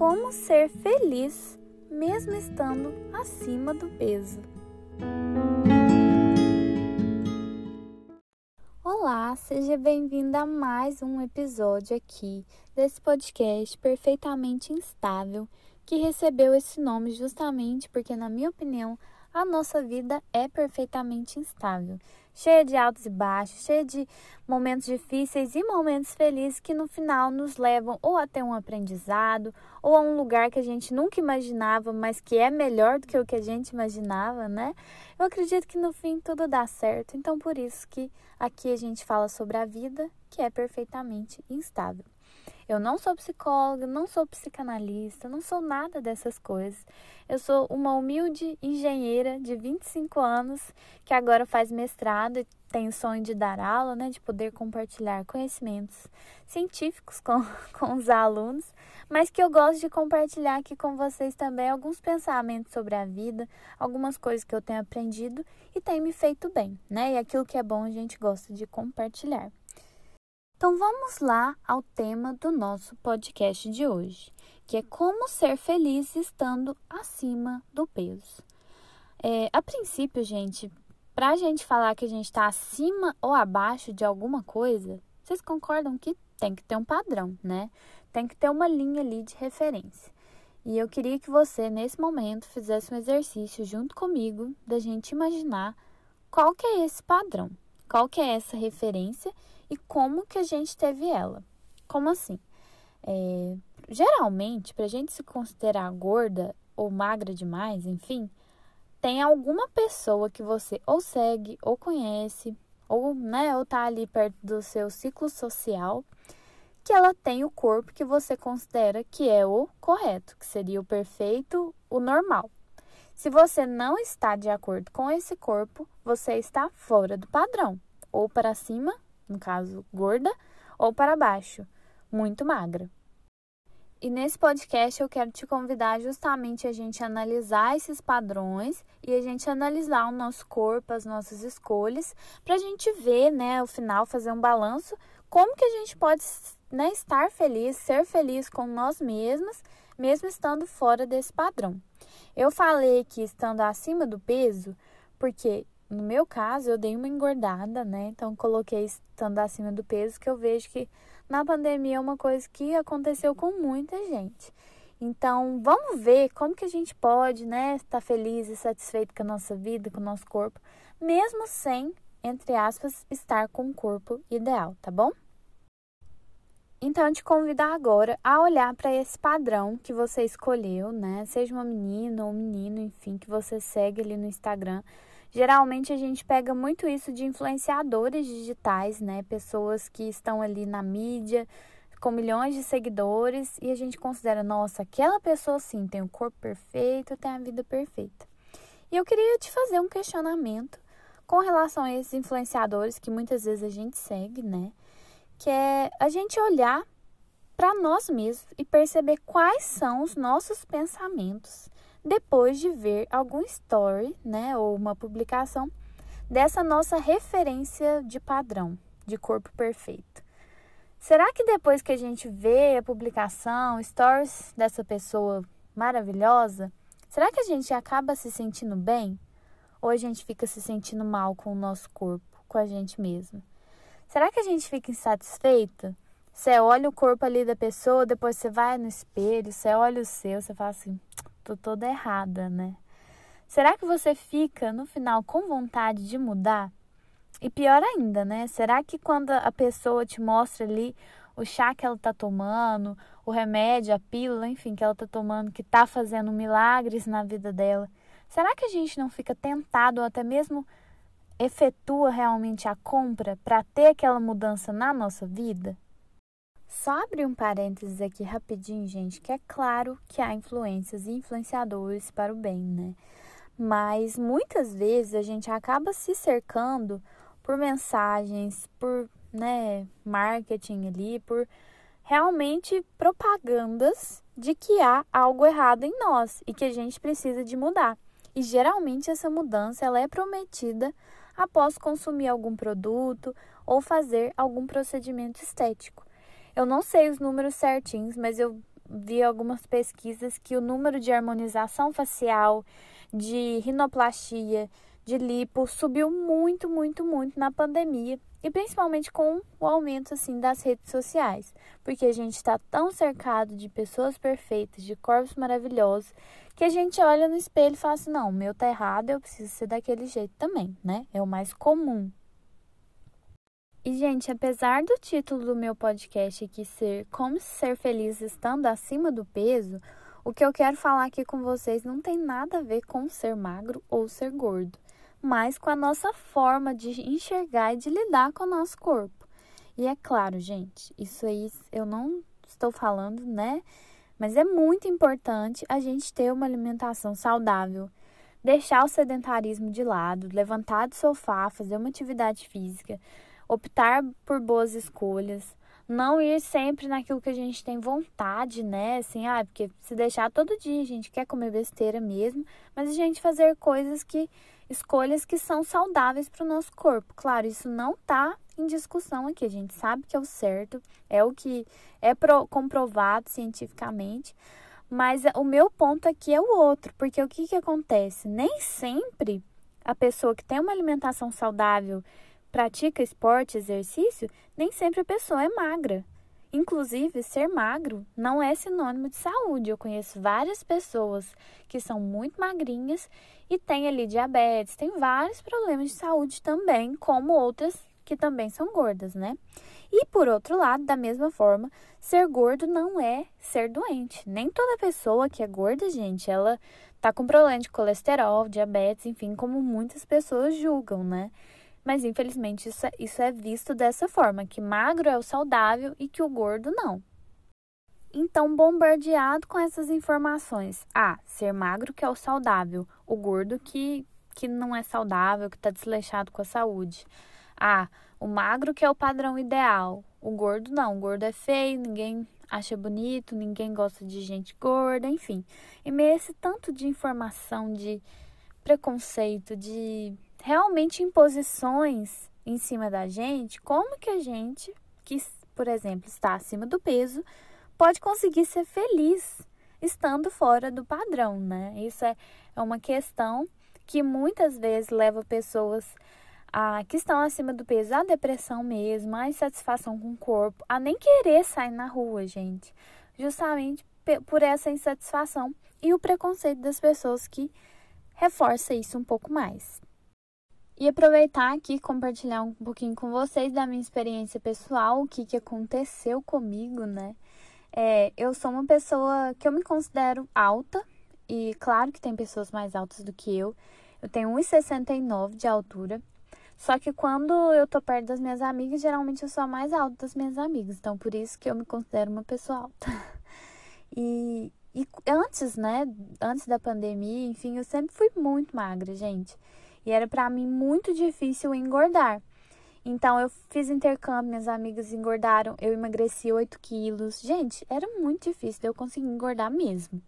como ser feliz mesmo estando acima do peso. Olá, seja bem-vinda a mais um episódio aqui desse podcast perfeitamente instável, que recebeu esse nome justamente porque, na minha opinião, a nossa vida é perfeitamente instável, cheia de altos e baixos, cheia de momentos difíceis e momentos felizes que no final nos levam ou a ter um aprendizado ou a um lugar que a gente nunca imaginava, mas que é melhor do que o que a gente imaginava, né? Eu acredito que no fim tudo dá certo, então por isso que aqui a gente fala sobre a vida que é perfeitamente instável. Eu não sou psicóloga, não sou psicanalista, não sou nada dessas coisas. Eu sou uma humilde engenheira de 25 anos que agora faz mestrado e tem o sonho de dar aula, né, de poder compartilhar conhecimentos científicos com, com os alunos, mas que eu gosto de compartilhar aqui com vocês também alguns pensamentos sobre a vida, algumas coisas que eu tenho aprendido e tem me feito bem, né? E aquilo que é bom a gente gosta de compartilhar. Então vamos lá ao tema do nosso podcast de hoje, que é como ser feliz estando acima do peso. É, a princípio, gente, para a gente falar que a gente está acima ou abaixo de alguma coisa, vocês concordam que tem que ter um padrão, né? Tem que ter uma linha ali de referência. E eu queria que você, nesse momento, fizesse um exercício junto comigo da gente imaginar qual que é esse padrão, qual que é essa referência e como que a gente teve ela. Como assim? É, geralmente, para a gente se considerar gorda ou magra demais, enfim, tem alguma pessoa que você ou segue, ou conhece, ou, né, ou tá ali perto do seu ciclo social, que ela tem o corpo que você considera que é o correto, que seria o perfeito, o normal. Se você não está de acordo com esse corpo, você está fora do padrão, ou para cima no caso gorda, ou para baixo, muito magra. E nesse podcast eu quero te convidar justamente a gente analisar esses padrões e a gente analisar o nosso corpo, as nossas escolhas, para a gente ver, né, ao final fazer um balanço, como que a gente pode né, estar feliz, ser feliz com nós mesmos, mesmo estando fora desse padrão. Eu falei que estando acima do peso, porque no meu caso, eu dei uma engordada, né? Então, coloquei estando acima do peso, que eu vejo que na pandemia é uma coisa que aconteceu com muita gente. Então, vamos ver como que a gente pode, né, estar tá feliz e satisfeito com a nossa vida, com o nosso corpo, mesmo sem, entre aspas, estar com o corpo ideal, tá bom? Então, eu te convidar agora a olhar para esse padrão que você escolheu, né? Seja uma menina ou um menino, enfim, que você segue ali no Instagram Geralmente a gente pega muito isso de influenciadores digitais, né? Pessoas que estão ali na mídia com milhões de seguidores e a gente considera, nossa, aquela pessoa sim tem o corpo perfeito, tem a vida perfeita. E eu queria te fazer um questionamento com relação a esses influenciadores que muitas vezes a gente segue, né? Que é a gente olhar para nós mesmos e perceber quais são os nossos pensamentos depois de ver algum story, né, ou uma publicação dessa nossa referência de padrão de corpo perfeito. Será que depois que a gente vê a publicação, stories dessa pessoa maravilhosa, será que a gente acaba se sentindo bem? Ou a gente fica se sentindo mal com o nosso corpo, com a gente mesmo? Será que a gente fica insatisfeita? Você olha o corpo ali da pessoa, depois você vai no espelho, você olha o seu, você fala assim: tô toda errada, né? Será que você fica no final com vontade de mudar? E pior ainda, né? Será que quando a pessoa te mostra ali o chá que ela tá tomando, o remédio, a pílula, enfim, que ela tá tomando, que tá fazendo milagres na vida dela, será que a gente não fica tentado ou até mesmo efetua realmente a compra para ter aquela mudança na nossa vida? Só abrir um parênteses aqui rapidinho, gente, que é claro que há influências e influenciadores para o bem, né? Mas muitas vezes a gente acaba se cercando por mensagens, por, né, marketing ali, por realmente propagandas de que há algo errado em nós e que a gente precisa de mudar. E geralmente essa mudança ela é prometida após consumir algum produto ou fazer algum procedimento estético. Eu não sei os números certinhos, mas eu vi algumas pesquisas que o número de harmonização facial, de rinoplastia, de lipo subiu muito, muito, muito na pandemia e principalmente com o aumento assim das redes sociais, porque a gente está tão cercado de pessoas perfeitas, de corpos maravilhosos, que a gente olha no espelho e fala assim: não, o meu tá errado, eu preciso ser daquele jeito também, né? É o mais comum. E, gente, apesar do título do meu podcast aqui ser Como Ser Feliz Estando Acima do Peso, o que eu quero falar aqui com vocês não tem nada a ver com ser magro ou ser gordo mas com a nossa forma de enxergar e de lidar com o nosso corpo. E é claro, gente, isso aí eu não estou falando, né? Mas é muito importante a gente ter uma alimentação saudável, deixar o sedentarismo de lado, levantar do sofá, fazer uma atividade física, optar por boas escolhas, não ir sempre naquilo que a gente tem vontade, né? Assim, ah, porque se deixar todo dia a gente quer comer besteira mesmo, mas a gente fazer coisas que escolhas que são saudáveis para o nosso corpo. Claro, isso não está em discussão aqui, a gente sabe que é o certo, é o que é pro, comprovado cientificamente, mas o meu ponto aqui é o outro, porque o que, que acontece? Nem sempre a pessoa que tem uma alimentação saudável, pratica esporte, exercício, nem sempre a pessoa é magra. Inclusive, ser magro não é sinônimo de saúde. Eu conheço várias pessoas que são muito magrinhas e têm ali diabetes, tem vários problemas de saúde também, como outras que também são gordas, né? E por outro lado, da mesma forma, ser gordo não é ser doente. Nem toda pessoa que é gorda, gente, ela tá com problema de colesterol, diabetes, enfim, como muitas pessoas julgam, né? Mas infelizmente isso é, isso é visto dessa forma, que magro é o saudável e que o gordo não. Então, bombardeado com essas informações. Ah, ser magro que é o saudável, o gordo que, que não é saudável, que está desleixado com a saúde. Ah, o magro que é o padrão ideal, o gordo não, o gordo é feio, ninguém acha bonito, ninguém gosta de gente gorda, enfim. E meio esse tanto de informação, de preconceito, de realmente imposições em cima da gente, como que a gente, que, por exemplo, está acima do peso, pode conseguir ser feliz estando fora do padrão, né? Isso é, é uma questão que muitas vezes leva pessoas a, que estão acima do peso à depressão mesmo, à insatisfação com o corpo, a nem querer sair na rua, gente. Justamente por essa insatisfação e o preconceito das pessoas que reforça isso um pouco mais. E aproveitar aqui e compartilhar um pouquinho com vocês da minha experiência pessoal, o que, que aconteceu comigo, né? É, eu sou uma pessoa que eu me considero alta, e claro que tem pessoas mais altas do que eu. Eu tenho 1,69 de altura. Só que quando eu tô perto das minhas amigas, geralmente eu sou a mais alta das minhas amigas. Então, por isso que eu me considero uma pessoa alta. e, e antes, né? Antes da pandemia, enfim, eu sempre fui muito magra, gente. E era para mim muito difícil engordar. Então eu fiz intercâmbio, minhas amigas engordaram, eu emagreci 8 quilos. Gente, era muito difícil eu conseguir engordar mesmo.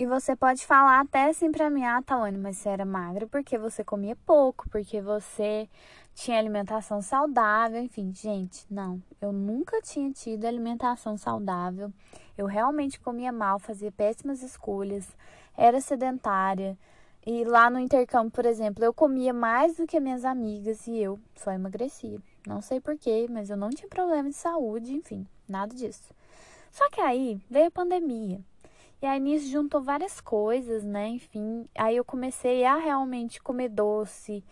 E você pode falar até assim pra mim, ah, Tawane, mas você era magra porque você comia pouco, porque você tinha alimentação saudável, enfim, gente, não. Eu nunca tinha tido alimentação saudável. Eu realmente comia mal, fazia péssimas escolhas, era sedentária. E lá no intercâmbio, por exemplo, eu comia mais do que minhas amigas e eu só emagrecia. Não sei porquê, mas eu não tinha problema de saúde, enfim, nada disso. Só que aí veio a pandemia. E aí nisso juntou várias coisas, né? Enfim, aí eu comecei a realmente comer doce,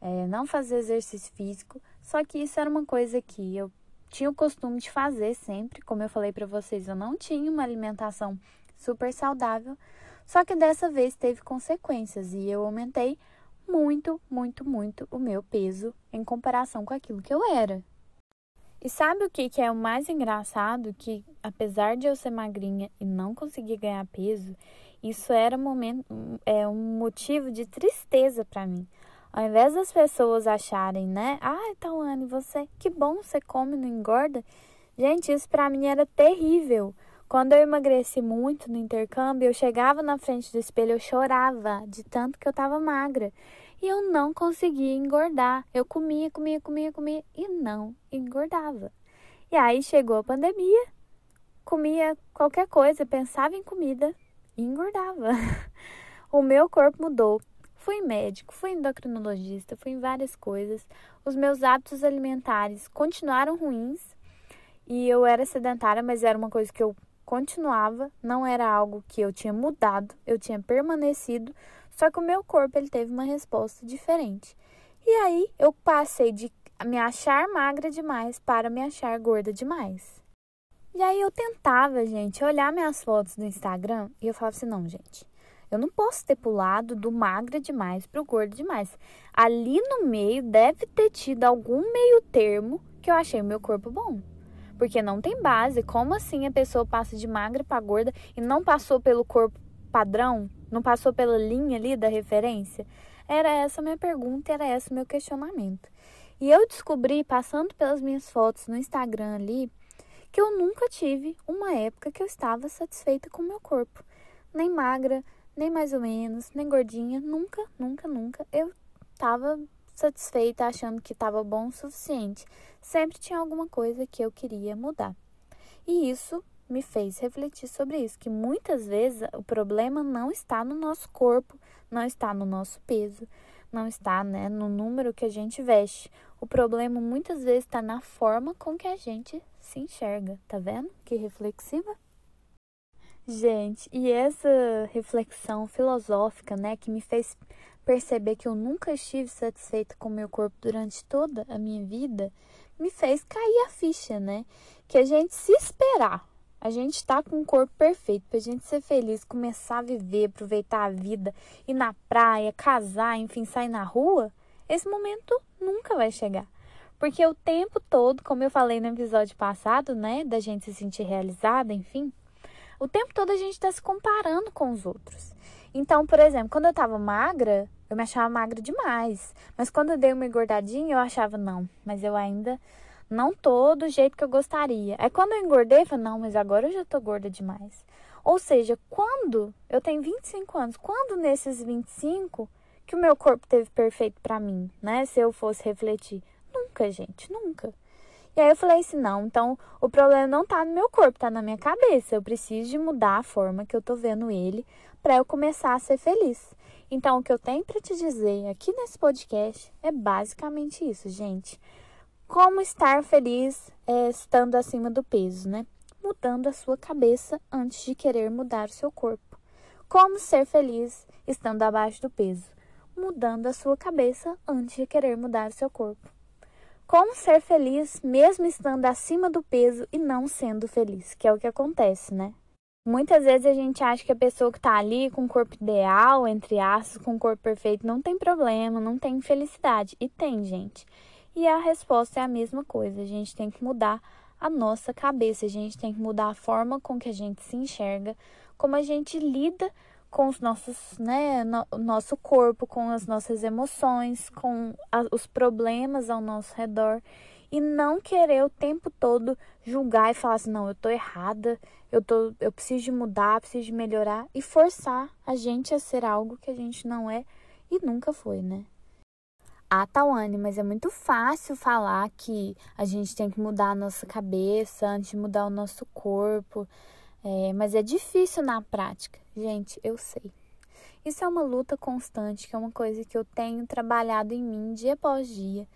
é, não fazer exercício físico. Só que isso era uma coisa que eu tinha o costume de fazer sempre. Como eu falei para vocês, eu não tinha uma alimentação super saudável. Só que dessa vez teve consequências e eu aumentei muito, muito, muito o meu peso em comparação com aquilo que eu era. E sabe o que, é o mais engraçado? Que apesar de eu ser magrinha e não conseguir ganhar peso, isso era momento, é, um motivo de tristeza para mim. Ao invés das pessoas acharem, né? Ah, Tawane, você, que bom, você come, não engorda. Gente, isso para mim era terrível. Quando eu emagreci muito no intercâmbio, eu chegava na frente do espelho, eu chorava de tanto que eu estava magra. E eu não conseguia engordar. Eu comia, comia, comia, comia e não engordava. E aí chegou a pandemia, comia qualquer coisa, pensava em comida e engordava. o meu corpo mudou. Fui médico, fui endocrinologista, fui em várias coisas. Os meus hábitos alimentares continuaram ruins e eu era sedentária, mas era uma coisa que eu continuava, não era algo que eu tinha mudado, eu tinha permanecido, só que o meu corpo ele teve uma resposta diferente. E aí eu passei de me achar magra demais para me achar gorda demais. E aí eu tentava, gente, olhar minhas fotos no Instagram e eu falava assim: não, gente, eu não posso ter pulado do magra demais para o gordo demais. Ali no meio deve ter tido algum meio termo que eu achei o meu corpo bom. Porque não tem base. Como assim a pessoa passa de magra para gorda e não passou pelo corpo padrão? Não passou pela linha ali da referência? Era essa minha pergunta, era esse o meu questionamento. E eu descobri, passando pelas minhas fotos no Instagram ali, que eu nunca tive uma época que eu estava satisfeita com o meu corpo. Nem magra, nem mais ou menos, nem gordinha. Nunca, nunca, nunca eu estava satisfeita achando que estava bom o suficiente. Sempre tinha alguma coisa que eu queria mudar. E isso me fez refletir sobre isso, que muitas vezes o problema não está no nosso corpo, não está no nosso peso, não está né, no número que a gente veste. O problema muitas vezes está na forma com que a gente se enxerga. Tá vendo? Que reflexiva. Gente, e essa reflexão filosófica, né, que me fez perceber que eu nunca estive satisfeita com meu corpo durante toda a minha vida, me fez cair a ficha, né? Que a gente se esperar, a gente tá com um corpo perfeito pra gente ser feliz, começar a viver, aproveitar a vida, ir na praia, casar, enfim, sair na rua, esse momento nunca vai chegar. Porque o tempo todo, como eu falei no episódio passado, né, da gente se sentir realizada, enfim, o tempo todo a gente está se comparando com os outros. Então, por exemplo, quando eu tava magra, eu me achava magra demais. Mas quando eu dei uma engordadinha, eu achava, não, mas eu ainda não tô do jeito que eu gostaria. Aí quando eu engordei, eu falei, não, mas agora eu já tô gorda demais. Ou seja, quando eu tenho 25 anos, quando nesses 25 que o meu corpo teve perfeito para mim, né? Se eu fosse refletir. Nunca, gente, nunca. E aí eu falei assim, não, então o problema não tá no meu corpo, tá na minha cabeça. Eu preciso de mudar a forma que eu tô vendo ele para eu começar a ser feliz. Então, o que eu tenho para te dizer aqui nesse podcast é basicamente isso, gente. Como estar feliz é, estando acima do peso, né? Mudando a sua cabeça antes de querer mudar o seu corpo. Como ser feliz estando abaixo do peso? Mudando a sua cabeça antes de querer mudar o seu corpo. Como ser feliz mesmo estando acima do peso e não sendo feliz, que é o que acontece, né? Muitas vezes a gente acha que a pessoa que tá ali com o corpo ideal, entre aspas, com o corpo perfeito, não tem problema, não tem felicidade. E tem, gente. E a resposta é a mesma coisa. A gente tem que mudar a nossa cabeça, a gente tem que mudar a forma com que a gente se enxerga, como a gente lida com os nossos, né, no, nosso corpo, com as nossas emoções, com a, os problemas ao nosso redor e não querer o tempo todo julgar e falar assim, não, eu tô errada, eu tô, eu preciso de mudar, preciso de melhorar e forçar a gente a ser algo que a gente não é e nunca foi, né? Ah, Tawane, mas é muito fácil falar que a gente tem que mudar a nossa cabeça antes de mudar o nosso corpo. É, mas é difícil na prática. Gente, eu sei. Isso é uma luta constante, que é uma coisa que eu tenho trabalhado em mim dia após dia.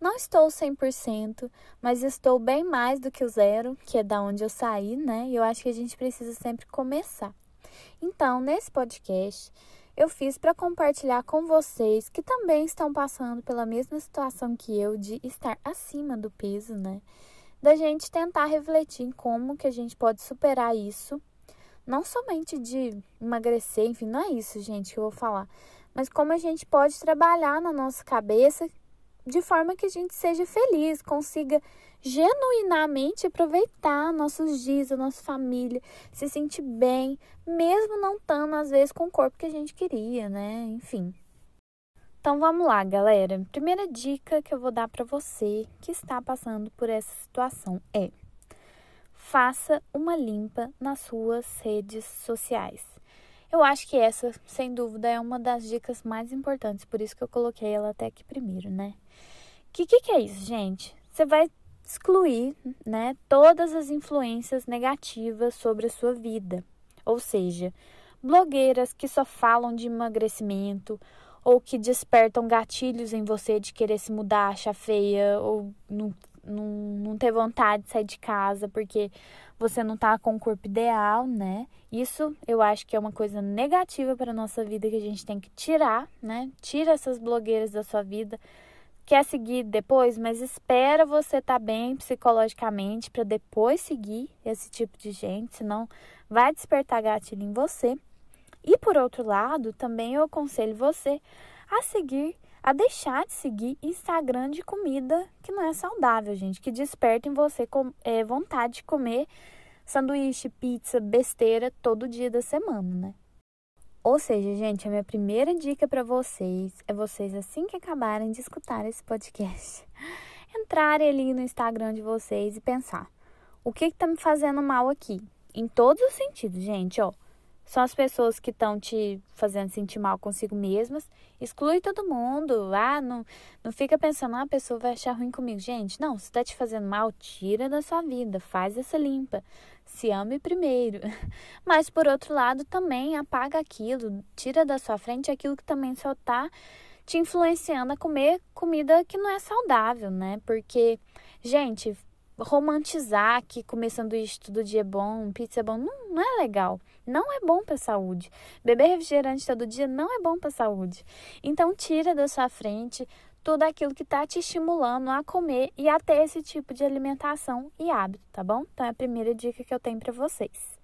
Não estou 100%, mas estou bem mais do que o zero, que é da onde eu saí, né? E eu acho que a gente precisa sempre começar. Então, nesse podcast, eu fiz para compartilhar com vocês que também estão passando pela mesma situação que eu de estar acima do peso, né? da gente tentar refletir em como que a gente pode superar isso, não somente de emagrecer, enfim, não é isso, gente, que eu vou falar, mas como a gente pode trabalhar na nossa cabeça de forma que a gente seja feliz, consiga genuinamente aproveitar nossos dias, a nossa família, se sentir bem, mesmo não estando às vezes com o corpo que a gente queria, né? Enfim. Então vamos lá, galera. Primeira dica que eu vou dar para você que está passando por essa situação é: faça uma limpa nas suas redes sociais. Eu acho que essa, sem dúvida, é uma das dicas mais importantes, por isso que eu coloquei ela até aqui primeiro, né? Que que, que é isso, gente? Você vai excluir, né, todas as influências negativas sobre a sua vida. Ou seja, blogueiras que só falam de emagrecimento ou que despertam gatilhos em você de querer se mudar, achar feia ou não, não, não ter vontade de sair de casa porque você não tá com o corpo ideal, né? Isso eu acho que é uma coisa negativa para nossa vida que a gente tem que tirar, né? Tira essas blogueiras da sua vida. Quer seguir depois, mas espera você estar tá bem psicologicamente para depois seguir esse tipo de gente, senão vai despertar gatilho em você. E por outro lado, também eu aconselho você a seguir, a deixar de seguir Instagram de comida que não é saudável, gente, que desperta em você é, vontade de comer sanduíche, pizza, besteira todo dia da semana, né? Ou seja, gente, a minha primeira dica para vocês é vocês, assim que acabarem de escutar esse podcast, entrarem ali no Instagram de vocês e pensar: o que, que tá me fazendo mal aqui? Em todos os sentidos, gente, ó são as pessoas que estão te fazendo sentir mal consigo mesmas. Exclui todo mundo. Ah, não, não fica pensando, ah, a pessoa vai achar ruim comigo. Gente, não, se está te fazendo mal, tira da sua vida, faz essa limpa. Se ame primeiro. Mas, por outro lado, também apaga aquilo, tira da sua frente aquilo que também só está te influenciando a comer comida que não é saudável, né? Porque, gente, romantizar que comer sanduíche todo dia é bom, pizza é bom, não, não é legal. Não é bom para saúde. Beber refrigerante todo dia não é bom para saúde. Então, tira da sua frente tudo aquilo que está te estimulando a comer e a ter esse tipo de alimentação e hábito, tá bom? Então, é a primeira dica que eu tenho para vocês.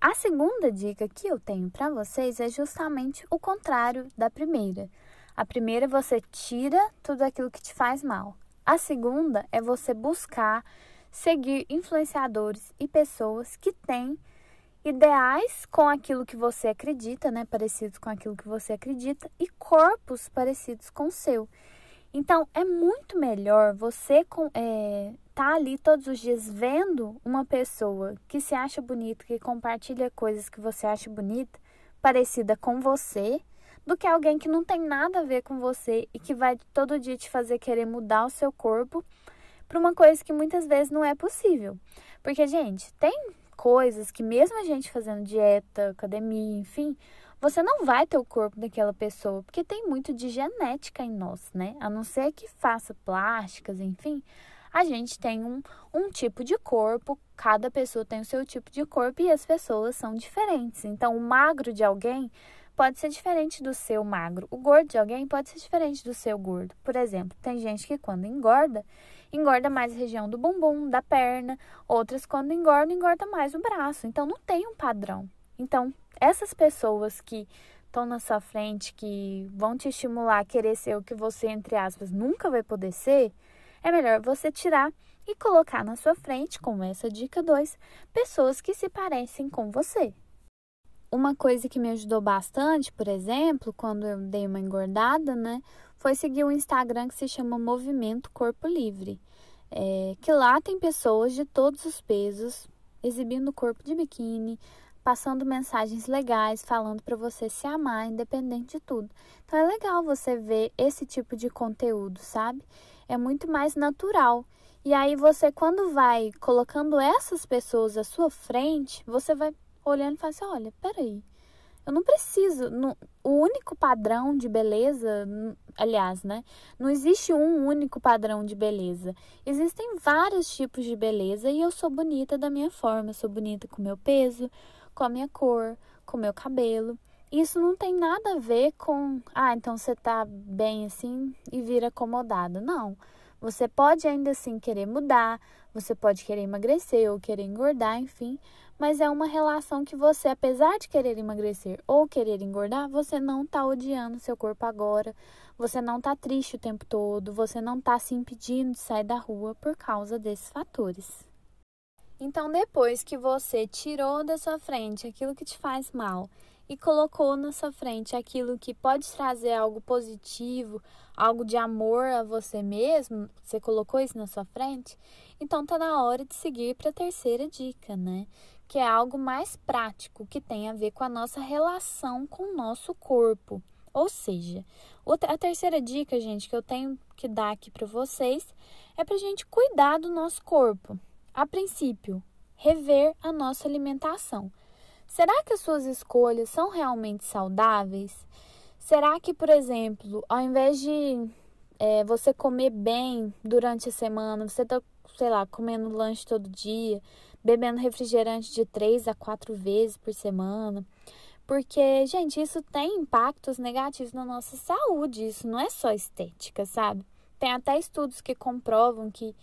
A segunda dica que eu tenho para vocês é justamente o contrário da primeira. A primeira você tira tudo aquilo que te faz mal. A segunda é você buscar seguir influenciadores e pessoas que têm ideais com aquilo que você acredita, né, parecidos com aquilo que você acredita e corpos parecidos com o seu. Então, é muito melhor você com, é, tá ali todos os dias vendo uma pessoa que se acha bonita, que compartilha coisas que você acha bonita, parecida com você, do que alguém que não tem nada a ver com você e que vai todo dia te fazer querer mudar o seu corpo para uma coisa que muitas vezes não é possível. Porque, gente, tem coisas que mesmo a gente fazendo dieta, academia, enfim, você não vai ter o corpo daquela pessoa, porque tem muito de genética em nós, né? A não ser que faça plásticas, enfim, a gente tem um, um tipo de corpo, cada pessoa tem o seu tipo de corpo e as pessoas são diferentes. Então, o magro de alguém pode ser diferente do seu magro. O gordo de alguém pode ser diferente do seu gordo. Por exemplo, tem gente que quando engorda, engorda mais a região do bumbum, da perna. Outras, quando engorda, engorda mais o braço. Então, não tem um padrão. Então, essas pessoas que estão na sua frente, que vão te estimular a querer ser o que você, entre aspas, nunca vai poder ser, é melhor você tirar e colocar na sua frente, como essa dica 2, pessoas que se parecem com você. Uma coisa que me ajudou bastante, por exemplo, quando eu dei uma engordada, né, foi seguir um Instagram que se chama Movimento Corpo Livre. É, que lá tem pessoas de todos os pesos exibindo corpo de biquíni, passando mensagens legais, falando para você se amar, independente de tudo. Então é legal você ver esse tipo de conteúdo, sabe? É muito mais natural. E aí você quando vai colocando essas pessoas à sua frente, você vai olhando e fala assim: olha, peraí, eu não preciso. Não, o único padrão de beleza, aliás, né? Não existe um único padrão de beleza. Existem vários tipos de beleza e eu sou bonita da minha forma. Eu sou bonita com meu peso, com a minha cor, com o meu cabelo. Isso não tem nada a ver com, ah, então você tá bem assim e vira acomodada. Não. Você pode ainda assim querer mudar, você pode querer emagrecer ou querer engordar, enfim, mas é uma relação que você, apesar de querer emagrecer ou querer engordar, você não tá odiando seu corpo agora, você não tá triste o tempo todo, você não tá se impedindo de sair da rua por causa desses fatores. Então, depois que você tirou da sua frente aquilo que te faz mal e colocou na sua frente aquilo que pode trazer algo positivo, algo de amor a você mesmo, você colocou isso na sua frente, então tá na hora de seguir para a terceira dica, né? Que é algo mais prático, que tem a ver com a nossa relação com o nosso corpo. Ou seja, a terceira dica, gente, que eu tenho que dar aqui para vocês é para gente cuidar do nosso corpo. A princípio, rever a nossa alimentação. Será que as suas escolhas são realmente saudáveis? Será que, por exemplo, ao invés de é, você comer bem durante a semana, você está, sei lá, comendo lanche todo dia, bebendo refrigerante de três a quatro vezes por semana? Porque, gente, isso tem impactos negativos na nossa saúde. Isso não é só estética, sabe? Tem até estudos que comprovam que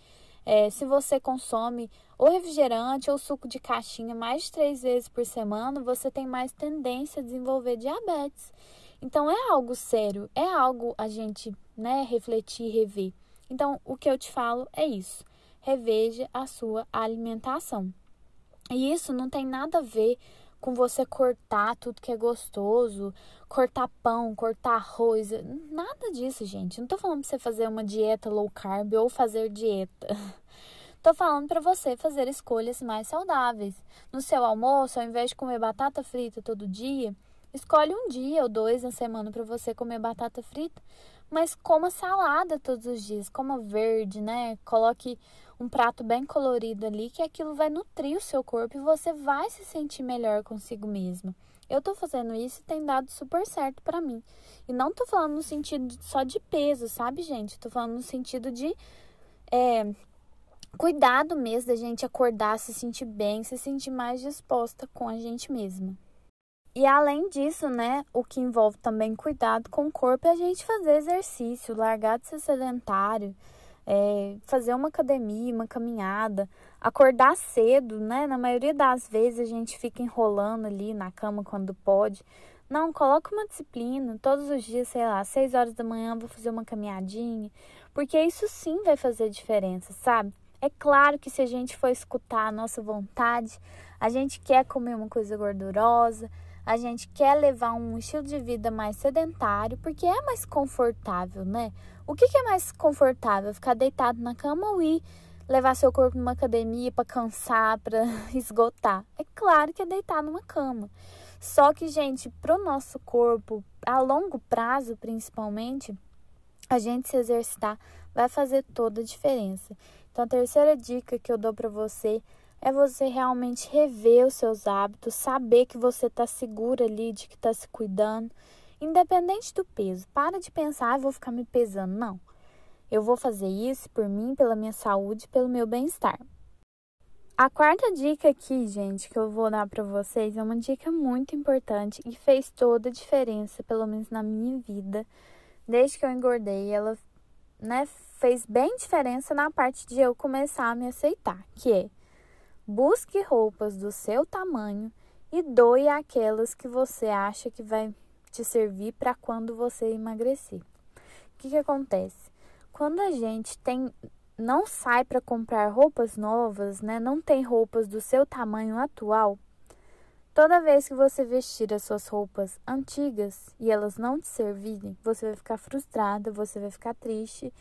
é, se você consome ou refrigerante ou suco de caixinha mais de três vezes por semana, você tem mais tendência a desenvolver diabetes. Então é algo sério, é algo a gente né, refletir, rever. Então, o que eu te falo é isso: reveja a sua alimentação. E isso não tem nada a ver com você cortar tudo que é gostoso, cortar pão, cortar arroz, nada disso, gente. Não tô falando pra você fazer uma dieta low carb ou fazer dieta. Tô falando para você fazer escolhas mais saudáveis. No seu almoço, ao invés de comer batata frita todo dia, escolhe um dia ou dois na semana para você comer batata frita, mas coma salada todos os dias, coma verde, né? Coloque um prato bem colorido ali, que aquilo vai nutrir o seu corpo e você vai se sentir melhor consigo mesmo. Eu tô fazendo isso e tem dado super certo para mim. E não tô falando no sentido só de peso, sabe, gente? Tô falando no sentido de é, cuidado mesmo da gente acordar, se sentir bem, se sentir mais disposta com a gente mesma. E além disso, né, o que envolve também cuidado com o corpo é a gente fazer exercício, largar de ser sedentário, é, fazer uma academia, uma caminhada, acordar cedo, né? Na maioria das vezes a gente fica enrolando ali na cama quando pode. Não, coloca uma disciplina, todos os dias, sei lá, seis horas da manhã vou fazer uma caminhadinha, porque isso sim vai fazer diferença, sabe? É claro que se a gente for escutar a nossa vontade, a gente quer comer uma coisa gordurosa, a gente quer levar um estilo de vida mais sedentário, porque é mais confortável, né? O que, que é mais confortável? Ficar deitado na cama ou ir levar seu corpo numa academia para cansar, para esgotar? É claro que é deitar numa cama. Só que, gente, para o nosso corpo, a longo prazo principalmente, a gente se exercitar vai fazer toda a diferença. Então, a terceira dica que eu dou para você é você realmente rever os seus hábitos, saber que você está segura ali, de que está se cuidando, independente do peso. Para de pensar, ah, vou ficar me pesando. Não. Eu vou fazer isso por mim, pela minha saúde, pelo meu bem-estar. A quarta dica aqui, gente, que eu vou dar para vocês é uma dica muito importante e fez toda a diferença, pelo menos na minha vida, desde que eu engordei. Ela, né, fez bem diferença na parte de eu começar a me aceitar, que é busque roupas do seu tamanho e doe aquelas que você acha que vai te servir para quando você emagrecer. O que, que acontece? Quando a gente tem não sai para comprar roupas novas, né? Não tem roupas do seu tamanho atual. Toda vez que você vestir as suas roupas antigas e elas não te servirem, você vai ficar frustrada, você vai ficar triste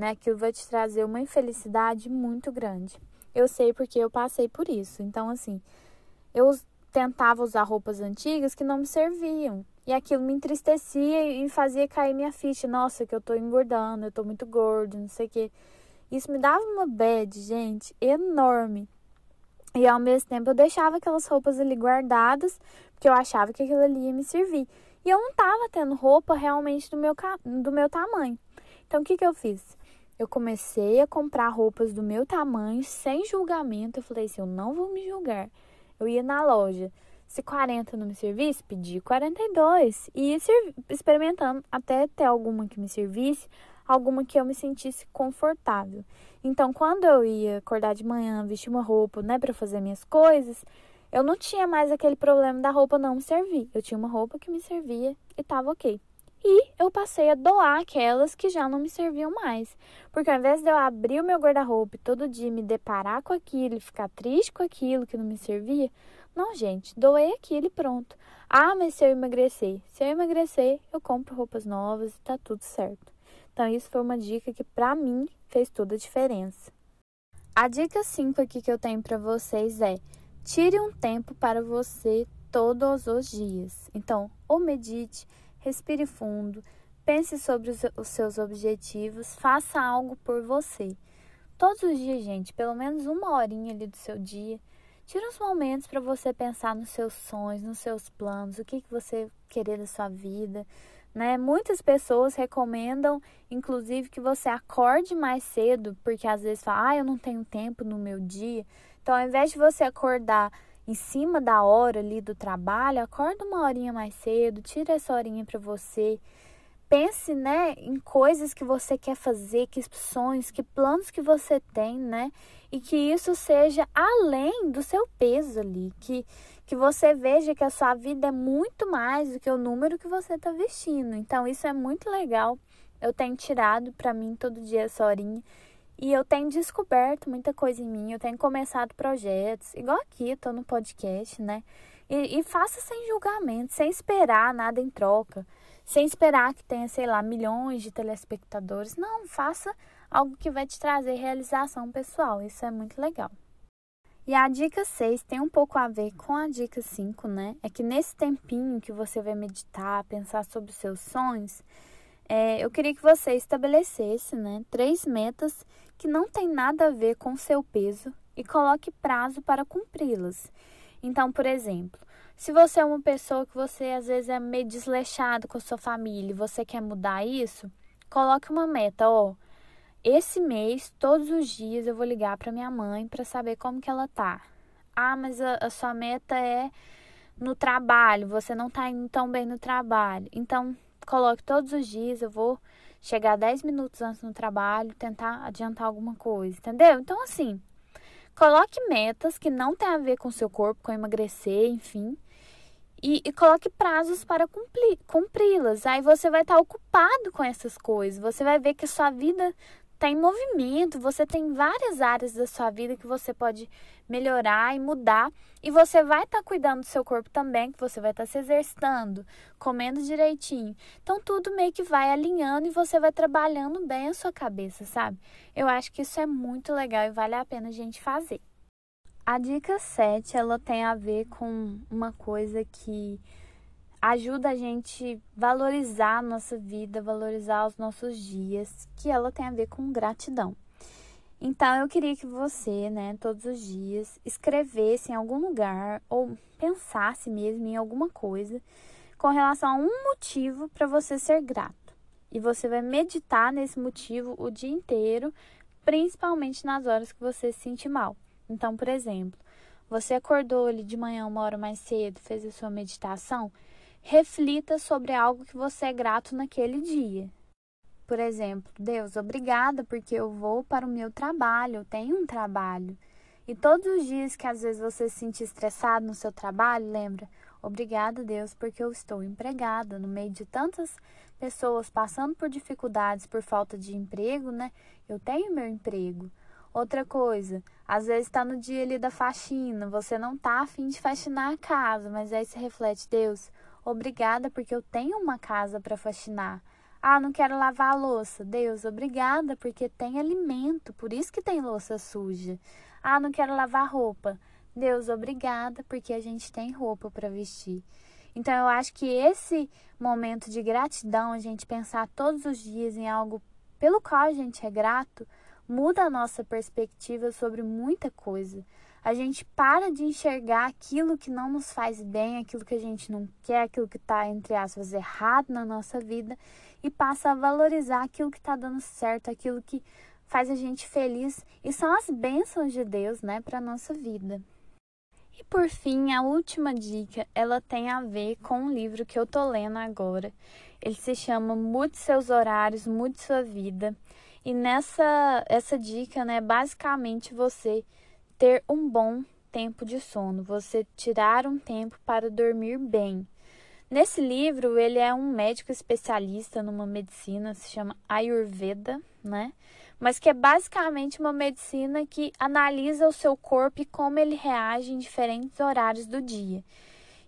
né? Aquilo vai te trazer uma infelicidade muito grande. Eu sei porque eu passei por isso. Então, assim, eu tentava usar roupas antigas que não me serviam. E aquilo me entristecia e fazia cair minha ficha. Nossa, que eu tô engordando, eu tô muito gordo, não sei o quê. Isso me dava uma bad, gente, enorme. E ao mesmo tempo eu deixava aquelas roupas ali guardadas, porque eu achava que aquilo ali ia me servir. E eu não tava tendo roupa realmente do meu, do meu tamanho. Então o que, que eu fiz? Eu comecei a comprar roupas do meu tamanho sem julgamento. Eu falei assim: eu não vou me julgar. Eu ia na loja. Se 40 não me servisse, pedi 42. E ia experimentando até ter alguma que me servisse, alguma que eu me sentisse confortável. Então, quando eu ia acordar de manhã, vestir uma roupa, né, para fazer minhas coisas, eu não tinha mais aquele problema da roupa não me servir. Eu tinha uma roupa que me servia e tava ok. E eu passei a doar aquelas que já não me serviam mais. Porque ao invés de eu abrir o meu guarda-roupa todo dia me deparar com aquilo e ficar triste com aquilo que não me servia, não, gente, doei aquilo e pronto. Ah, mas se eu emagrecer? Se eu emagrecer, eu compro roupas novas e tá tudo certo. Então, isso foi uma dica que para mim fez toda a diferença. A dica 5 aqui que eu tenho para vocês é: tire um tempo para você todos os dias. Então, ou medite, respire fundo, pense sobre os, seus objetivos, faça algo por você. Todos os dias, gente, pelo menos uma horinha ali do seu dia, tira uns momentos para você pensar nos seus sonhos, nos seus planos, o que, que você querer da sua vida. Né? Muitas pessoas recomendam, inclusive, que você acorde mais cedo, porque às vezes fala, ah, eu não tenho tempo no meu dia. Então, ao invés de você acordar em cima da hora ali do trabalho, acorda uma horinha mais cedo, tira essa horinha para você. Pense, né, em coisas que você quer fazer, que sonhos, que planos que você tem, né? E que isso seja além do seu peso ali, que que você veja que a sua vida é muito mais do que o número que você está vestindo. Então, isso é muito legal. Eu tenho tirado para mim todo dia essa horinha. E eu tenho descoberto muita coisa em mim. Eu tenho começado projetos, igual aqui, estou no podcast, né? E, e faça sem julgamento, sem esperar nada em troca. Sem esperar que tenha, sei lá, milhões de telespectadores. Não, faça algo que vai te trazer realização pessoal. Isso é muito legal. E a dica 6 tem um pouco a ver com a dica 5, né? É que nesse tempinho que você vai meditar, pensar sobre os seus sonhos, é, eu queria que você estabelecesse, né, três metas que não tem nada a ver com seu peso e coloque prazo para cumpri-las. Então, por exemplo, se você é uma pessoa que você às vezes é meio desleixado com a sua família e você quer mudar isso, coloque uma meta, ó. Esse mês, todos os dias, eu vou ligar para minha mãe para saber como que ela tá. Ah, mas a, a, sua meta é no trabalho, você não tá indo tão bem no trabalho. Então, coloque todos os dias, eu vou chegar 10 minutos antes no trabalho, tentar adiantar alguma coisa, entendeu? Então, assim, coloque metas que não tem a ver com o seu corpo, com emagrecer, enfim. E, e, coloque prazos para cumpri-las. Aí você vai estar ocupado com essas coisas. Você vai ver que a sua vida está em movimento, você tem várias áreas da sua vida que você pode melhorar e mudar, e você vai estar tá cuidando do seu corpo também, que você vai estar tá se exercitando, comendo direitinho. Então tudo meio que vai alinhando e você vai trabalhando bem a sua cabeça, sabe? Eu acho que isso é muito legal e vale a pena a gente fazer. A dica 7, ela tem a ver com uma coisa que ajuda a gente valorizar a nossa vida, valorizar os nossos dias, que ela tem a ver com gratidão. Então eu queria que você, né, todos os dias, escrevesse em algum lugar ou pensasse mesmo em alguma coisa com relação a um motivo para você ser grato. E você vai meditar nesse motivo o dia inteiro, principalmente nas horas que você se sente mal. Então, por exemplo, você acordou ali de manhã uma hora mais cedo, fez a sua meditação, reflita sobre algo que você é grato naquele dia. Por exemplo, Deus, obrigada porque eu vou para o meu trabalho, eu tenho um trabalho. E todos os dias que às vezes você se sentir estressado no seu trabalho, lembra, obrigada, Deus, porque eu estou empregada no meio de tantas pessoas passando por dificuldades por falta de emprego, né? Eu tenho meu emprego. Outra coisa, às vezes está no dia ali da faxina, você não tá afim de faxinar a casa, mas aí se reflete, Deus, Obrigada porque eu tenho uma casa para faxinar. Ah, não quero lavar a louça. Deus, obrigada porque tem alimento, por isso que tem louça suja. Ah, não quero lavar roupa. Deus, obrigada porque a gente tem roupa para vestir. Então eu acho que esse momento de gratidão, a gente pensar todos os dias em algo pelo qual a gente é grato, muda a nossa perspectiva sobre muita coisa a gente para de enxergar aquilo que não nos faz bem, aquilo que a gente não quer, aquilo que está, entre aspas, errado na nossa vida e passa a valorizar aquilo que está dando certo, aquilo que faz a gente feliz e são as bênçãos de Deus, né, para nossa vida. E por fim, a última dica, ela tem a ver com um livro que eu tô lendo agora. Ele se chama Mude seus horários, mude sua vida. E nessa essa dica, né, basicamente você ter um bom tempo de sono, você tirar um tempo para dormir bem. Nesse livro, ele é um médico especialista numa medicina, se chama Ayurveda, né? Mas que é basicamente uma medicina que analisa o seu corpo e como ele reage em diferentes horários do dia.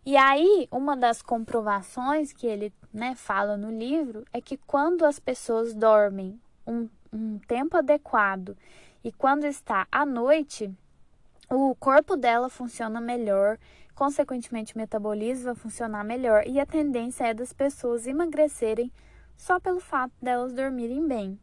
E aí, uma das comprovações que ele né, fala no livro é que quando as pessoas dormem um, um tempo adequado e quando está à noite, o corpo dela funciona melhor, Consequentemente, o metabolismo vai funcionar melhor e a tendência é das pessoas emagrecerem só pelo fato delas dormirem bem.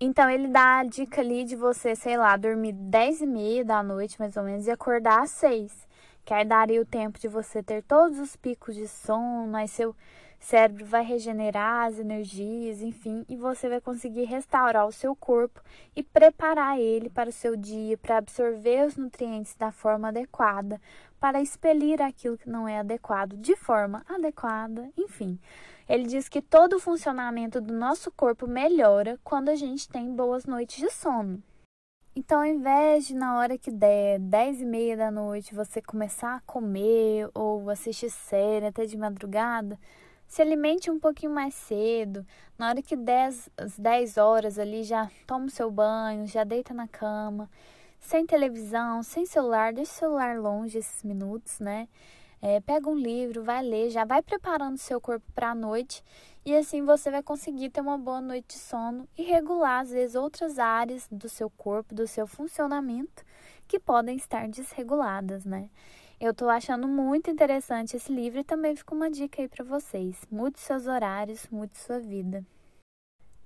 Então, ele dá a dica ali de você, sei lá, dormir 10 e meia da noite, mais ou menos, e acordar às 6. Que aí daria o tempo de você ter todos os picos de sono, aí seu cérebro vai regenerar as energias, enfim, e você vai conseguir restaurar o seu corpo e preparar ele para o seu dia, para absorver os nutrientes da forma adequada, para expelir aquilo que não é adequado de forma adequada, enfim. Ele diz que todo o funcionamento do nosso corpo melhora quando a gente tem boas noites de sono. Então, ao invés de na hora que der 10 e meia da noite você começar a comer ou assistir série até de madrugada, se alimente um pouquinho mais cedo. Na hora que 10, às 10 horas ali já toma o seu banho, já deita na cama, sem televisão, sem celular, deixa o celular longe esses minutos, né? É, pega um livro, vai ler, já vai preparando seu corpo para a noite e assim você vai conseguir ter uma boa noite de sono e regular às vezes outras áreas do seu corpo, do seu funcionamento que podem estar desreguladas, né? Eu tô achando muito interessante esse livro e também fica uma dica aí para vocês. Mude seus horários, mude sua vida.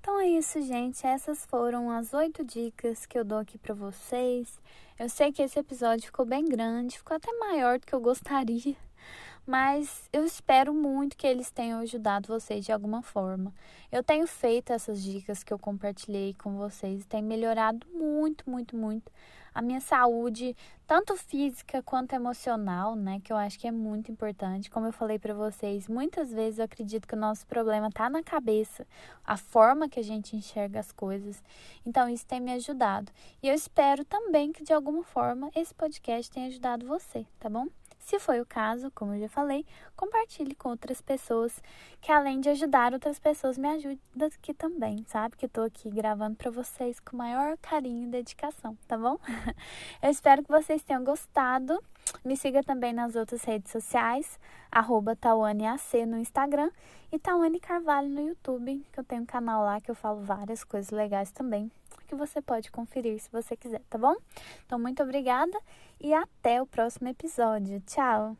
Então é isso, gente. Essas foram as oito dicas que eu dou aqui para vocês. Eu sei que esse episódio ficou bem grande, ficou até maior do que eu gostaria, mas eu espero muito que eles tenham ajudado vocês de alguma forma. Eu tenho feito essas dicas que eu compartilhei com vocês, tem melhorado muito, muito, muito a minha saúde, tanto física quanto emocional, né, que eu acho que é muito importante. Como eu falei para vocês, muitas vezes eu acredito que o nosso problema tá na cabeça, a forma que a gente enxerga as coisas. Então isso tem me ajudado. E eu espero também que de alguma forma esse podcast tenha ajudado você, tá bom? Se foi o caso, como eu já falei, compartilhe com outras pessoas, que além de ajudar outras pessoas, me ajuda aqui também, sabe? Que eu tô aqui gravando para vocês com maior carinho e dedicação, tá bom? Eu espero que vocês tenham gostado. Me siga também nas outras redes sociais, arroba TawaneAC no Instagram e Tawane Carvalho no YouTube, que eu tenho um canal lá que eu falo várias coisas legais também que você pode conferir se você quiser, tá bom? Então, muito obrigada e até o próximo episódio. Tchau!